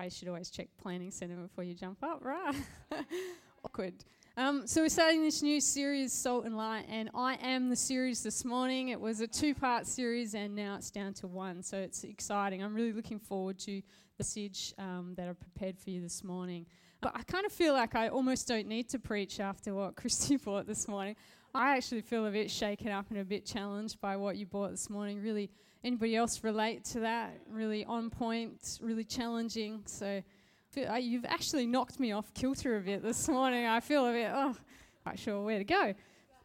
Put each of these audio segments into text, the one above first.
I should always check planning center before you jump up, right? Awkward. Um, so we're starting this new series, Salt and Light, and I am the series this morning. It was a two-part series, and now it's down to one. So it's exciting. I'm really looking forward to the message um, that I've prepared for you this morning. But I kind of feel like I almost don't need to preach after what Christy brought this morning. I actually feel a bit shaken up and a bit challenged by what you brought this morning. Really, anybody else relate to that? Really on point, really challenging. So you've actually knocked me off kilter a bit this morning. I feel a bit, oh, not sure where to go.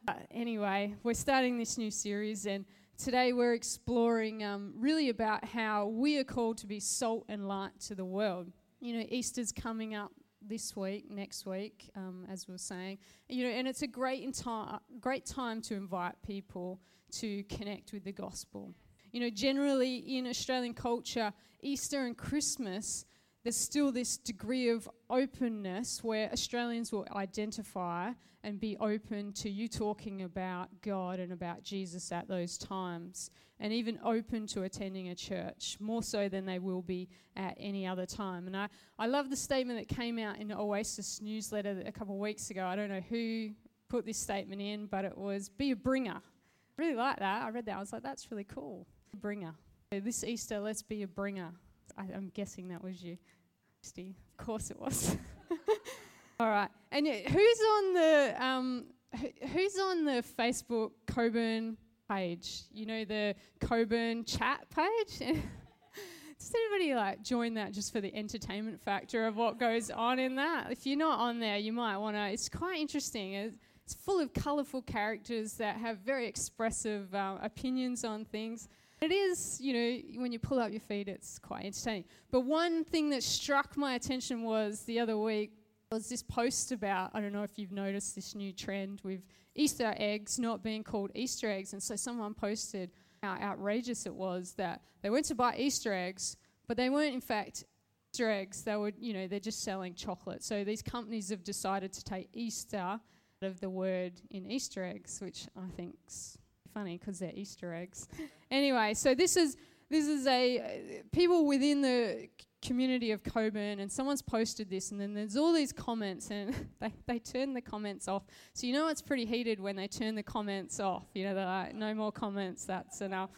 But anyway, we're starting this new series, and today we're exploring um, really about how we are called to be salt and light to the world. You know, Easter's coming up this week, next week, um, as we were saying. You know, and it's a great, enti- great time to invite people to connect with the gospel. You know, generally in Australian culture, Easter and Christmas there's still this degree of openness where Australians will identify and be open to you talking about God and about Jesus at those times, and even open to attending a church, more so than they will be at any other time. And I, I love the statement that came out in the Oasis newsletter a couple of weeks ago. I don't know who put this statement in, but it was be a bringer. Really like that. I read that. I was like, that's really cool. Bringer. This Easter, let's be a bringer. I, I'm guessing that was you. Of course it was. All right. And who's on the um, who's on the Facebook Coburn page? You know the Coburn chat page. Does anybody like join that just for the entertainment factor of what goes on in that? If you're not on there, you might want to. It's quite interesting. It's full of colourful characters that have very expressive uh, opinions on things. It is, you know, when you pull up your feet, it's quite entertaining. But one thing that struck my attention was the other week was this post about, I don't know if you've noticed this new trend with Easter eggs not being called Easter eggs. And so someone posted how outrageous it was that they went to buy Easter eggs, but they weren't in fact Easter eggs. They were, you know, they're just selling chocolate. So these companies have decided to take Easter out of the word in Easter eggs, which I think's funny because they're Easter eggs. anyway, so this is this is a uh, people within the community of Coburn, and someone's posted this, and then there's all these comments, and they they turn the comments off. So you know it's pretty heated when they turn the comments off. You know they're like, no more comments. That's enough.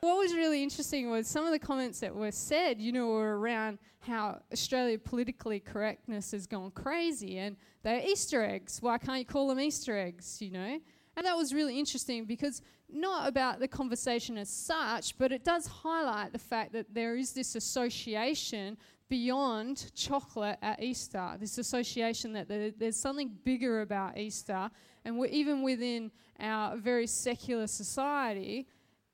What was really interesting was some of the comments that were said, you know, were around how Australia politically correctness has gone crazy and they're Easter eggs. Why can't you call them Easter eggs, you know? And that was really interesting because not about the conversation as such, but it does highlight the fact that there is this association beyond chocolate at Easter. This association that there's something bigger about Easter, and even within our very secular society,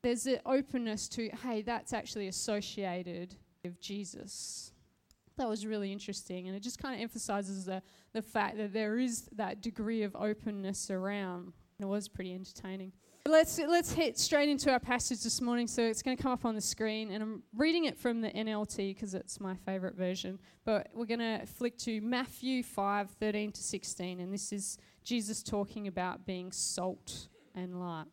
there's an openness to, hey, that's actually associated with Jesus. That was really interesting, and it just kind of emphasizes the, the fact that there is that degree of openness around. It was pretty entertaining. Let's let's hit straight into our passage this morning. So it's going to come up on the screen, and I'm reading it from the NLT because it's my favourite version. But we're going to flick to Matthew 5, 13 to 16, and this is Jesus talking about being salt and light.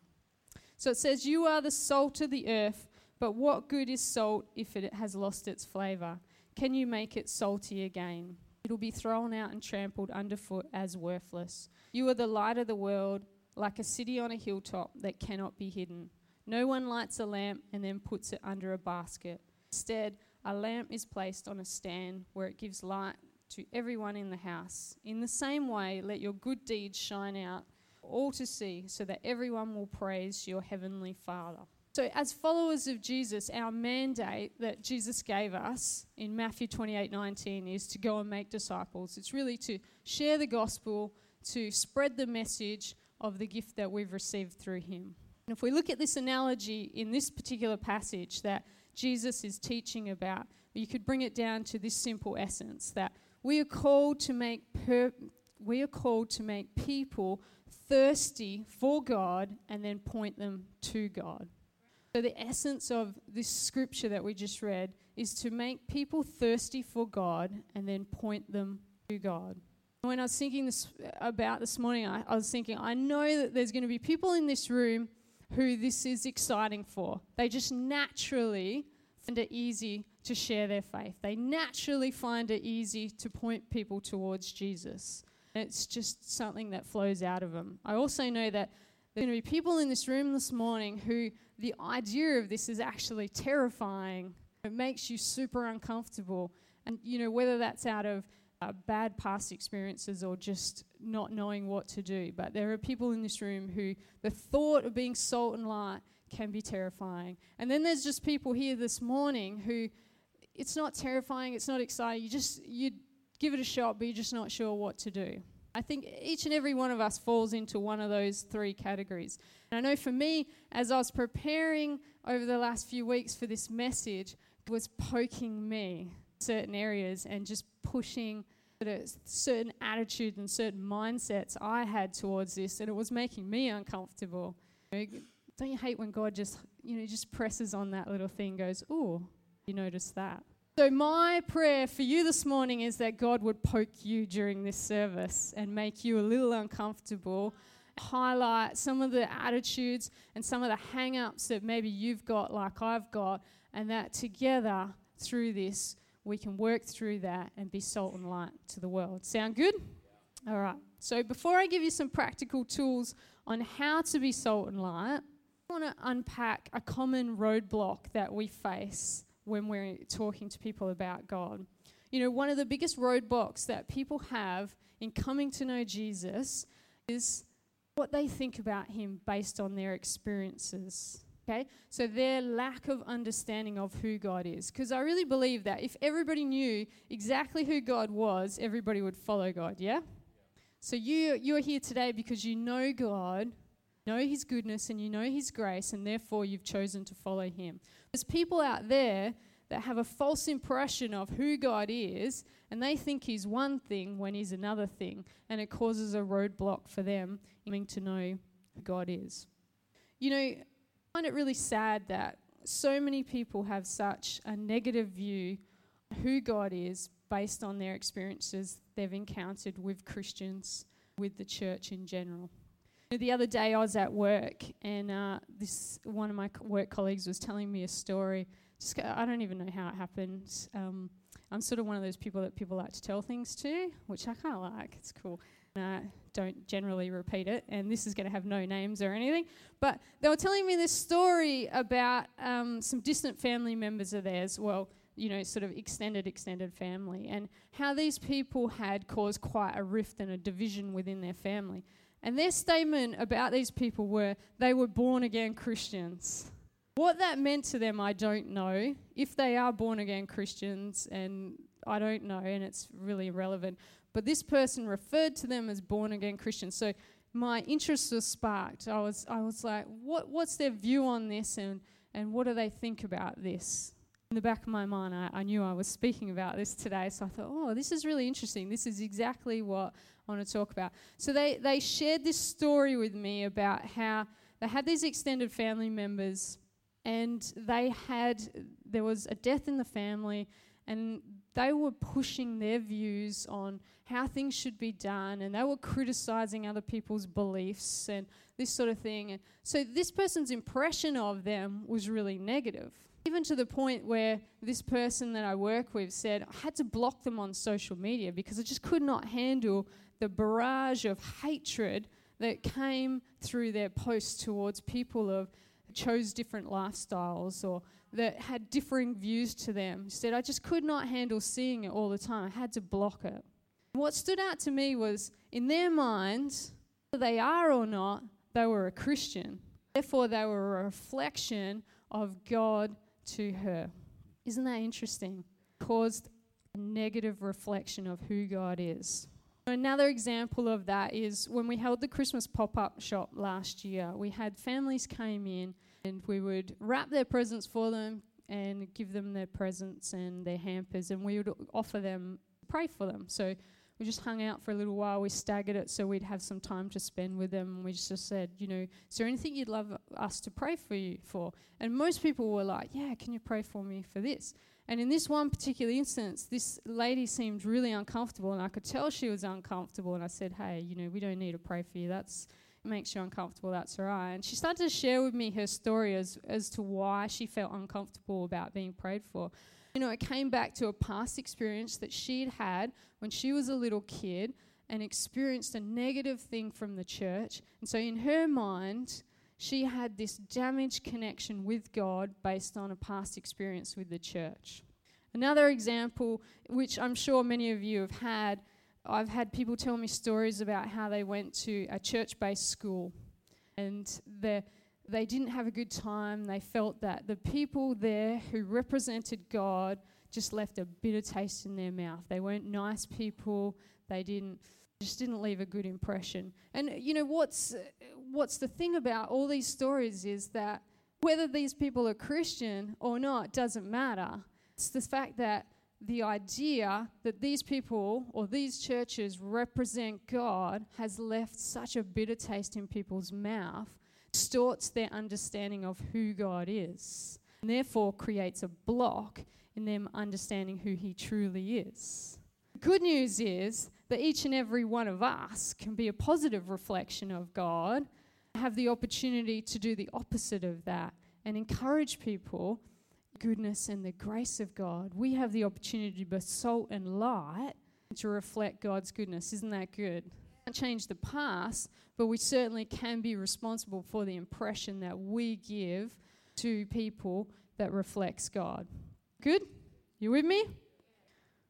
So it says, "You are the salt of the earth, but what good is salt if it has lost its flavour? Can you make it salty again? It'll be thrown out and trampled underfoot as worthless. You are the light of the world." Like a city on a hilltop that cannot be hidden. No one lights a lamp and then puts it under a basket. Instead, a lamp is placed on a stand where it gives light to everyone in the house. In the same way, let your good deeds shine out, all to see, so that everyone will praise your heavenly Father. So, as followers of Jesus, our mandate that Jesus gave us in Matthew 28 19 is to go and make disciples. It's really to share the gospel, to spread the message, of the gift that we've received through him. And if we look at this analogy in this particular passage that Jesus is teaching about, you could bring it down to this simple essence that we are called to make per- we are called to make people thirsty for God and then point them to God. So the essence of this scripture that we just read is to make people thirsty for God and then point them to God. When I was thinking this about this morning, I, I was thinking, I know that there's going to be people in this room who this is exciting for. They just naturally find it easy to share their faith. They naturally find it easy to point people towards Jesus. It's just something that flows out of them. I also know that there are going to be people in this room this morning who the idea of this is actually terrifying. It makes you super uncomfortable. And, you know, whether that's out of uh, bad past experiences or just not knowing what to do. But there are people in this room who the thought of being salt and light can be terrifying. And then there's just people here this morning who it's not terrifying, it's not exciting. You just you give it a shot, but you're just not sure what to do. I think each and every one of us falls into one of those three categories. And I know for me, as I was preparing over the last few weeks for this message, was poking me certain areas and just pushing certain attitudes and certain mindsets I had towards this, and it was making me uncomfortable. Don't you hate when God just, you know, just presses on that little thing, goes, "Oh, you notice that." So my prayer for you this morning is that God would poke you during this service and make you a little uncomfortable, highlight some of the attitudes and some of the hang-ups that maybe you've got like I've got, and that together through this we can work through that and be salt and light to the world. Sound good? All right. So before I give you some practical tools on how to be salt and light, I want to unpack a common roadblock that we face when we're talking to people about God. You know, one of the biggest roadblocks that people have in coming to know Jesus is what they think about him based on their experiences. Okay? So their lack of understanding of who God is. Because I really believe that if everybody knew exactly who God was, everybody would follow God, yeah? So you you're here today because you know God, know his goodness and you know his grace and therefore you've chosen to follow him. There's people out there that have a false impression of who God is and they think he's one thing when he's another thing and it causes a roadblock for them in to know who God is. You know, find it really sad that so many people have such a negative view of who God is based on their experiences they've encountered with Christians, with the church in general. The other day I was at work and uh, this one of my work colleagues was telling me a story. Just, I don't even know how it happened. Um, I'm sort of one of those people that people like to tell things to, which I kind of like. It's cool. Uh, don't generally repeat it, and this is going to have no names or anything. But they were telling me this story about um, some distant family members of theirs. Well, you know, sort of extended, extended family, and how these people had caused quite a rift and a division within their family. And their statement about these people were they were born again Christians. What that meant to them, I don't know. If they are born again Christians, and I don't know, and it's really irrelevant. But this person referred to them as born again Christians. So my interest was sparked. I was, I was like, what, what's their view on this and, and what do they think about this? In the back of my mind, I, I knew I was speaking about this today, so I thought, oh, this is really interesting. This is exactly what I want to talk about. So they, they shared this story with me about how they had these extended family members and they had, there was a death in the family and they were pushing their views on how things should be done and they were criticizing other people's beliefs and this sort of thing. And so this person's impression of them was really negative. Even to the point where this person that I work with said, I had to block them on social media because I just could not handle the barrage of hatred that came through their posts towards people of chose different lifestyles or that had differing views to them. Said, I just could not handle seeing it all the time. I had to block it. What stood out to me was in their minds, whether they are or not, they were a Christian. Therefore, they were a reflection of God to her. Isn't that interesting? Caused a negative reflection of who God is. Another example of that is when we held the Christmas pop up shop last year. We had families came in and we would wrap their presents for them and give them their presents and their hampers, and we would offer them, pray for them. So we just hung out for a little while. We staggered it so we'd have some time to spend with them. We just said, you know, is there anything you'd love us to pray for you for? And most people were like, yeah, can you pray for me for this? And in this one particular instance, this lady seemed really uncomfortable, and I could tell she was uncomfortable. And I said, hey, you know, we don't need to pray for you. That's makes you uncomfortable, that's right. And she started to share with me her story as, as to why she felt uncomfortable about being prayed for. You know, it came back to a past experience that she'd had when she was a little kid and experienced a negative thing from the church. And so, in her mind, she had this damaged connection with God based on a past experience with the church. Another example, which I'm sure many of you have had, I've had people tell me stories about how they went to a church based school and they didn't have a good time. They felt that the people there who represented God just left a bitter taste in their mouth. They weren't nice people. They didn't just didn't leave a good impression. And you know what's what's the thing about all these stories is that whether these people are Christian or not doesn't matter. It's the fact that the idea that these people or these churches represent God has left such a bitter taste in people's mouth, distorts their understanding of who God is, and therefore creates a block in them understanding who He truly is. The good news is that each and every one of us can be a positive reflection of God, have the opportunity to do the opposite of that, and encourage people goodness and the grace of God, we have the opportunity to be salt and light to reflect God's goodness. Isn't that good? Can't change the past, but we certainly can be responsible for the impression that we give to people that reflects God. Good? You with me?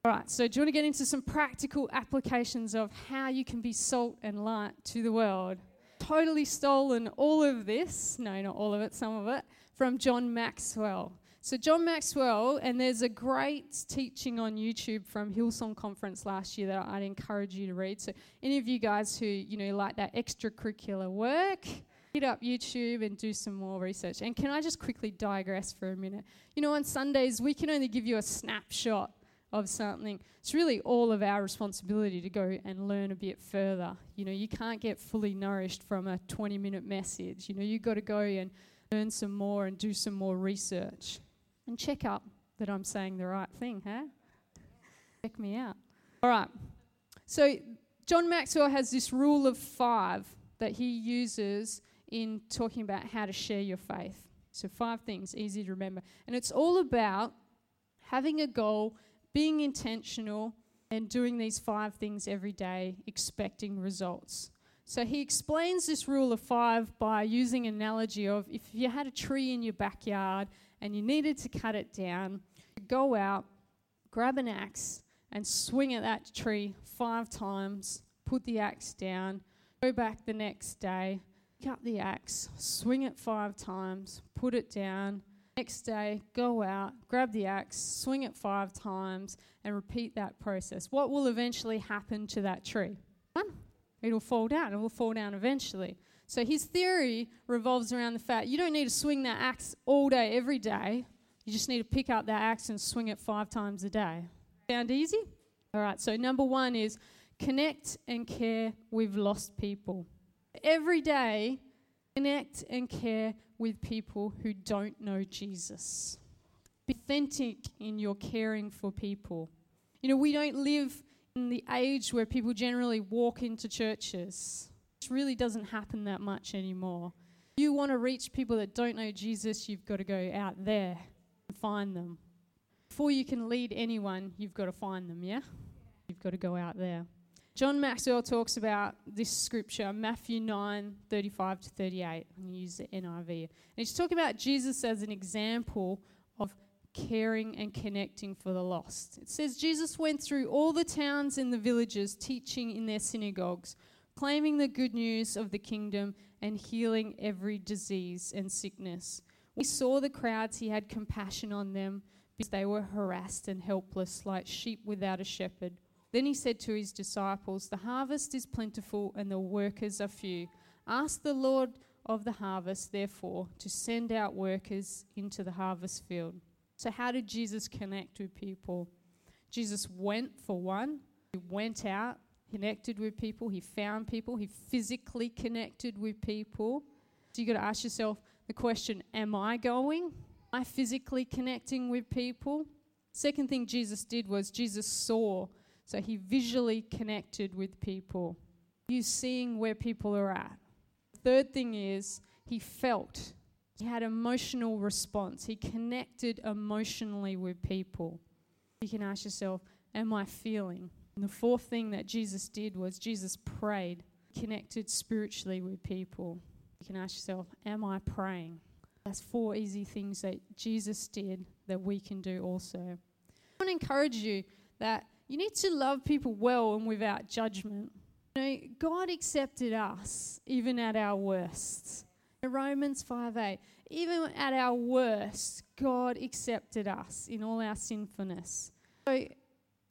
All right, so do you want to get into some practical applications of how you can be salt and light to the world? Totally stolen all of this, no, not all of it, some of it, from John Maxwell. So, John Maxwell, and there's a great teaching on YouTube from Hillsong Conference last year that I'd encourage you to read. So, any of you guys who, you know, like that extracurricular work, hit up YouTube and do some more research. And can I just quickly digress for a minute? You know, on Sundays, we can only give you a snapshot of something. It's really all of our responsibility to go and learn a bit further. You know, you can't get fully nourished from a 20 minute message. You know, you've got to go and learn some more and do some more research and check up that I'm saying the right thing, huh? Check me out. All right. So, John Maxwell has this rule of five that he uses in talking about how to share your faith. So, five things, easy to remember. And it's all about having a goal, being intentional, and doing these five things every day, expecting results. So he explains this rule of five by using an analogy of if you had a tree in your backyard and you needed to cut it down, go out, grab an axe, and swing at that tree five times, put the axe down, go back the next day, up the axe, swing it five times, put it down. Next day, go out, grab the axe, swing it five times, and repeat that process. What will eventually happen to that tree? It'll fall down. It will fall down eventually. So his theory revolves around the fact you don't need to swing that axe all day, every day. You just need to pick up that axe and swing it five times a day. Sound easy? All right, so number one is connect and care with lost people. Every day, connect and care with people who don't know Jesus. Be authentic in your caring for people. You know, we don't live in the age where people generally walk into churches really doesn't happen that much anymore. You want to reach people that don't know Jesus, you've got to go out there and find them. Before you can lead anyone, you've got to find them, yeah? You've got to go out there. John Maxwell talks about this scripture, Matthew 9 35 to 38. I'm going to use the NIV. And he's talking about Jesus as an example of caring and connecting for the lost. It says Jesus went through all the towns and the villages, teaching in their synagogues claiming the good news of the kingdom and healing every disease and sickness. We saw the crowds, he had compassion on them because they were harassed and helpless, like sheep without a shepherd. Then he said to his disciples, The harvest is plentiful and the workers are few. Ask the Lord of the harvest, therefore, to send out workers into the harvest field. So, how did Jesus connect with people? Jesus went for one, he went out connected with people, he found people, he physically connected with people. So you got to ask yourself the question Am I going? Am I physically connecting with people? Second thing Jesus did was Jesus saw. So he visually connected with people. He's seeing where people are at. Third thing is he felt. He had emotional response. He connected emotionally with people. You can ask yourself, Am I feeling? And the fourth thing that Jesus did was Jesus prayed, connected spiritually with people. You can ask yourself, Am I praying? That's four easy things that Jesus did that we can do also. I want to encourage you that you need to love people well and without judgment. You know, God accepted us even at our worst. Romans 5 8, even at our worst, God accepted us in all our sinfulness. So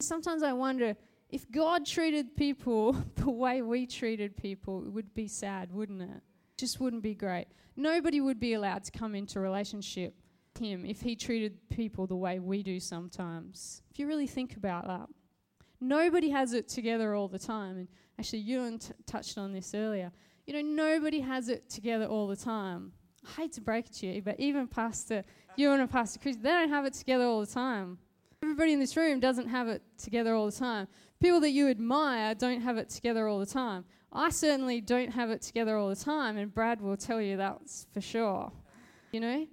sometimes I wonder if God treated people the way we treated people, it would be sad, wouldn't it? Just wouldn't be great. Nobody would be allowed to come into relationship with him if he treated people the way we do sometimes. If you really think about that. Nobody has it together all the time. And actually, Ewan t- touched on this earlier. You know, nobody has it together all the time. I hate to break it to you, but even Pastor Ewan and Pastor Chris, they don't have it together all the time. Everybody in this room doesn't have it together all the time. People that you admire don't have it together all the time. I certainly don't have it together all the time, and Brad will tell you that's for sure. You know?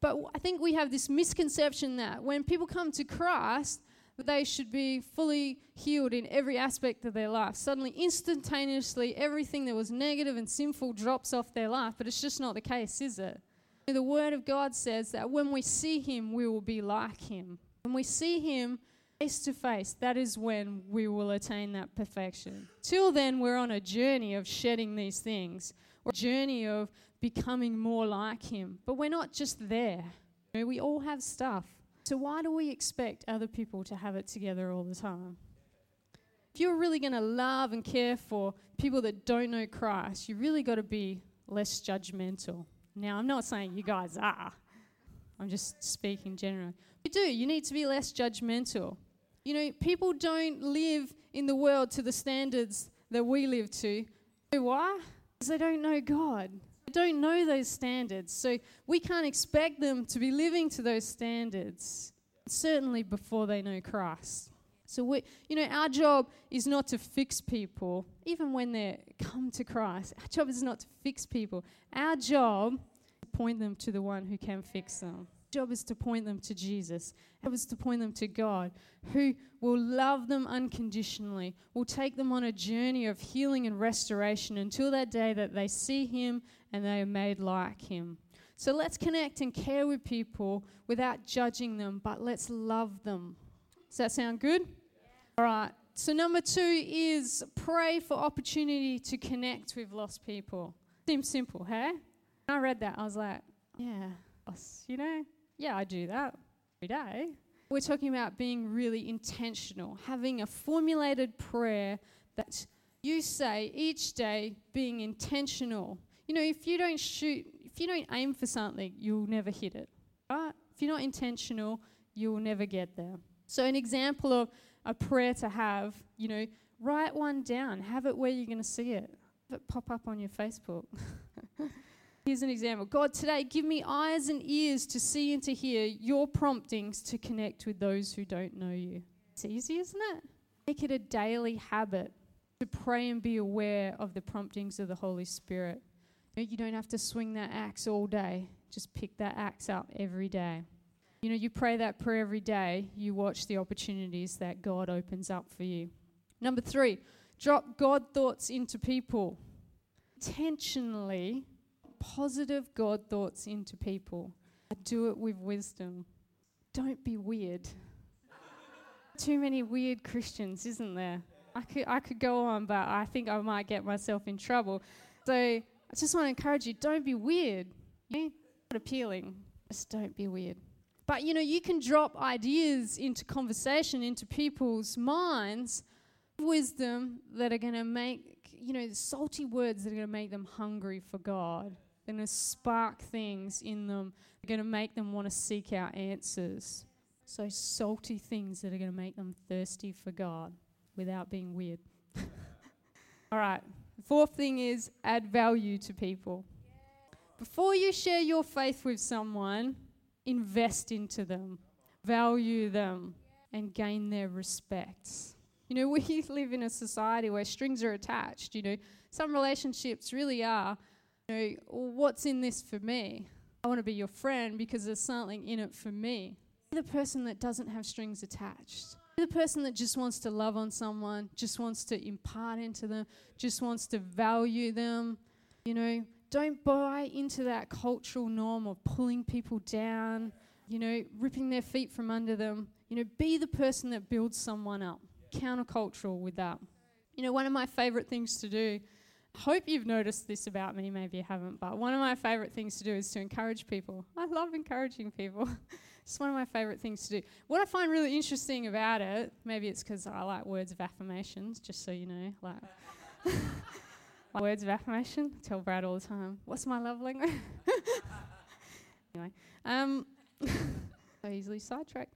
But I think we have this misconception that when people come to Christ, they should be fully healed in every aspect of their life. Suddenly, instantaneously, everything that was negative and sinful drops off their life, but it's just not the case, is it? The Word of God says that when we see Him, we will be like Him. We see Him face to face, that is when we will attain that perfection. Till then, we're on a journey of shedding these things, or a journey of becoming more like Him. But we're not just there. You know, we all have stuff. So why do we expect other people to have it together all the time? If you're really going to love and care for people that don't know Christ, you really got to be less judgmental. Now, I'm not saying you guys are. I'm just speaking generally. You do. You need to be less judgmental. You know, people don't live in the world to the standards that we live to. Why? Because they don't know God They don't know those standards. So we can't expect them to be living to those standards, certainly before they know Christ. So we, you know, our job is not to fix people, even when they come to Christ. Our job is not to fix people. Our job is to point them to the one who can fix them job is to point them to Jesus. Our job is to point them to God, who will love them unconditionally, will take them on a journey of healing and restoration until that day that they see Him and they are made like Him. So let's connect and care with people without judging them, but let's love them. Does that sound good? All right. So, number two is pray for opportunity to connect with lost people. Seems simple, hey? When I read that, I was like, yeah, you know, yeah, I do that every day. We're talking about being really intentional, having a formulated prayer that you say each day, being intentional. You know, if you don't shoot, if you don't aim for something, you'll never hit it. Right? If you're not intentional, you'll never get there. So, an example of a prayer to have, you know, write one down, have it where you're going to see it, have it pop up on your Facebook. Here's an example God, today, give me eyes and ears to see and to hear your promptings to connect with those who don't know you. It's easy, isn't it? Make it a daily habit to pray and be aware of the promptings of the Holy Spirit. You don't have to swing that axe all day, just pick that axe up every day. You know, you pray that prayer every day, you watch the opportunities that God opens up for you. Number three, drop God thoughts into people. Intentionally positive God thoughts into people. Do it with wisdom. Don't be weird. Too many weird Christians, isn't there? I could, I could go on, but I think I might get myself in trouble. So I just want to encourage you don't be weird. You not appealing. Just don't be weird. But you know, you can drop ideas into conversation, into people's minds, wisdom that are going to make, you know, salty words that are going to make them hungry for God. They're going to spark things in them. They're going to make them want to seek out answers. So, salty things that are going to make them thirsty for God without being weird. All right. Fourth thing is add value to people. Before you share your faith with someone, invest into them, value them, and gain their respect. You know, we live in a society where strings are attached. You know, some relationships really are you know, what's in this for me? I want to be your friend because there's something in it for me. Be the person that doesn't have strings attached. Be the person that just wants to love on someone, just wants to impart into them, just wants to value them. You know, don't buy into that cultural norm of pulling people down, you know, ripping their feet from under them. You know, be the person that builds someone up. Countercultural with that. You know, one of my favorite things to do, hope you've noticed this about me, maybe you haven't, but one of my favorite things to do is to encourage people. I love encouraging people. it's one of my favorite things to do. What I find really interesting about it, maybe it's because I like words of affirmations, just so you know, like. words of affirmation. I tell Brad all the time, what's my love language? anyway, um, so easily sidetracked.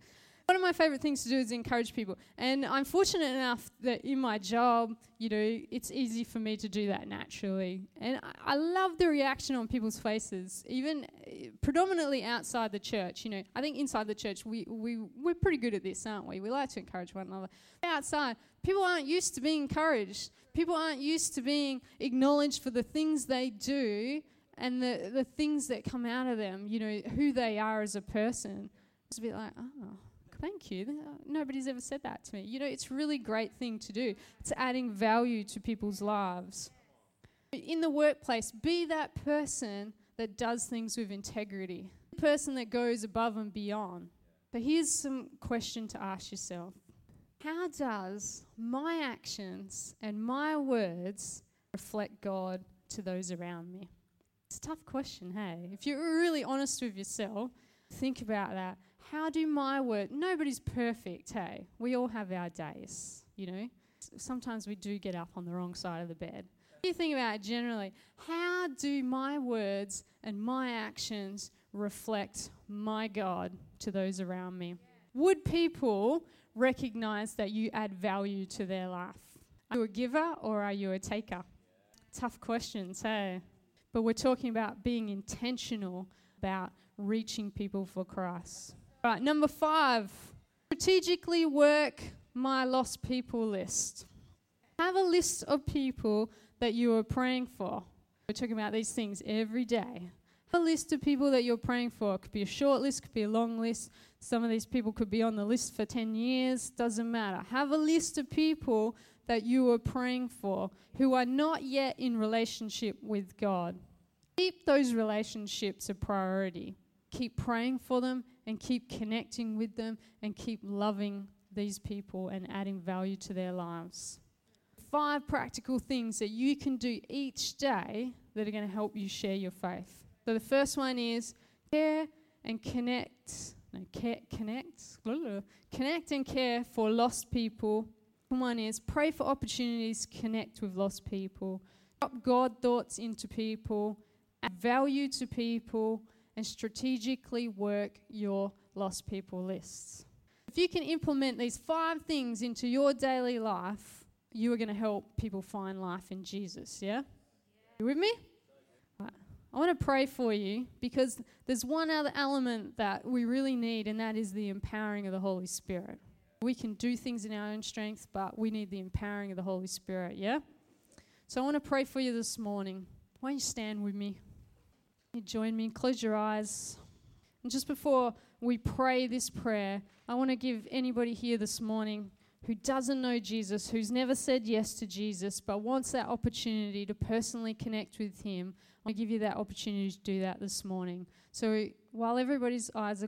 One of my favorite things to do is encourage people. And I'm fortunate enough that in my job, you know, it's easy for me to do that naturally. And I, I love the reaction on people's faces, even uh, predominantly outside the church. You know, I think inside the church, we, we, we're pretty good at this, aren't we? We like to encourage one another. Outside, people aren't used to being encouraged. People aren't used to being acknowledged for the things they do and the, the things that come out of them, you know, who they are as a person. It's a bit like, oh, thank you. Uh, nobody's ever said that to me. You know, it's a really great thing to do. It's adding value to people's lives. In the workplace, be that person that does things with integrity, the person that goes above and beyond. But here's some question to ask yourself. How does my actions and my words reflect God to those around me? It's a tough question, hey? If you're really honest with yourself, think about that. How do my words, nobody's perfect, hey? We all have our days, you know? Sometimes we do get up on the wrong side of the bed. Do you think about generally, how do my words and my actions reflect my God to those around me? Would people recognize that you add value to their life? Are you a giver or are you a taker? Tough questions, hey? But we're talking about being intentional about reaching people for Christ. Right, number five, strategically work my lost people list. Have a list of people that you are praying for. We're talking about these things every day. Have a list of people that you're praying for. It could be a short list, could be a long list. Some of these people could be on the list for 10 years, doesn't matter. Have a list of people that you are praying for who are not yet in relationship with God. Keep those relationships a priority. Keep praying for them and keep connecting with them and keep loving these people and adding value to their lives. Five practical things that you can do each day that are going to help you share your faith. So the first one is care and connect no, care, connect, connect and care for lost people. One is pray for opportunities, to connect with lost people, drop God thoughts into people, add value to people, and strategically work your lost people lists. If you can implement these five things into your daily life, you are going to help people find life in Jesus. Yeah? You with me? I want to pray for you because there's one other element that we really need, and that is the empowering of the Holy Spirit. We can do things in our own strength, but we need the empowering of the Holy Spirit, yeah? So I want to pray for you this morning. Why don't you stand with me? You join me, close your eyes. And just before we pray this prayer, I want to give anybody here this morning who doesn't know Jesus, who's never said yes to Jesus, but wants that opportunity to personally connect with Him, I give you that opportunity to do that this morning. So while everybody's eyes are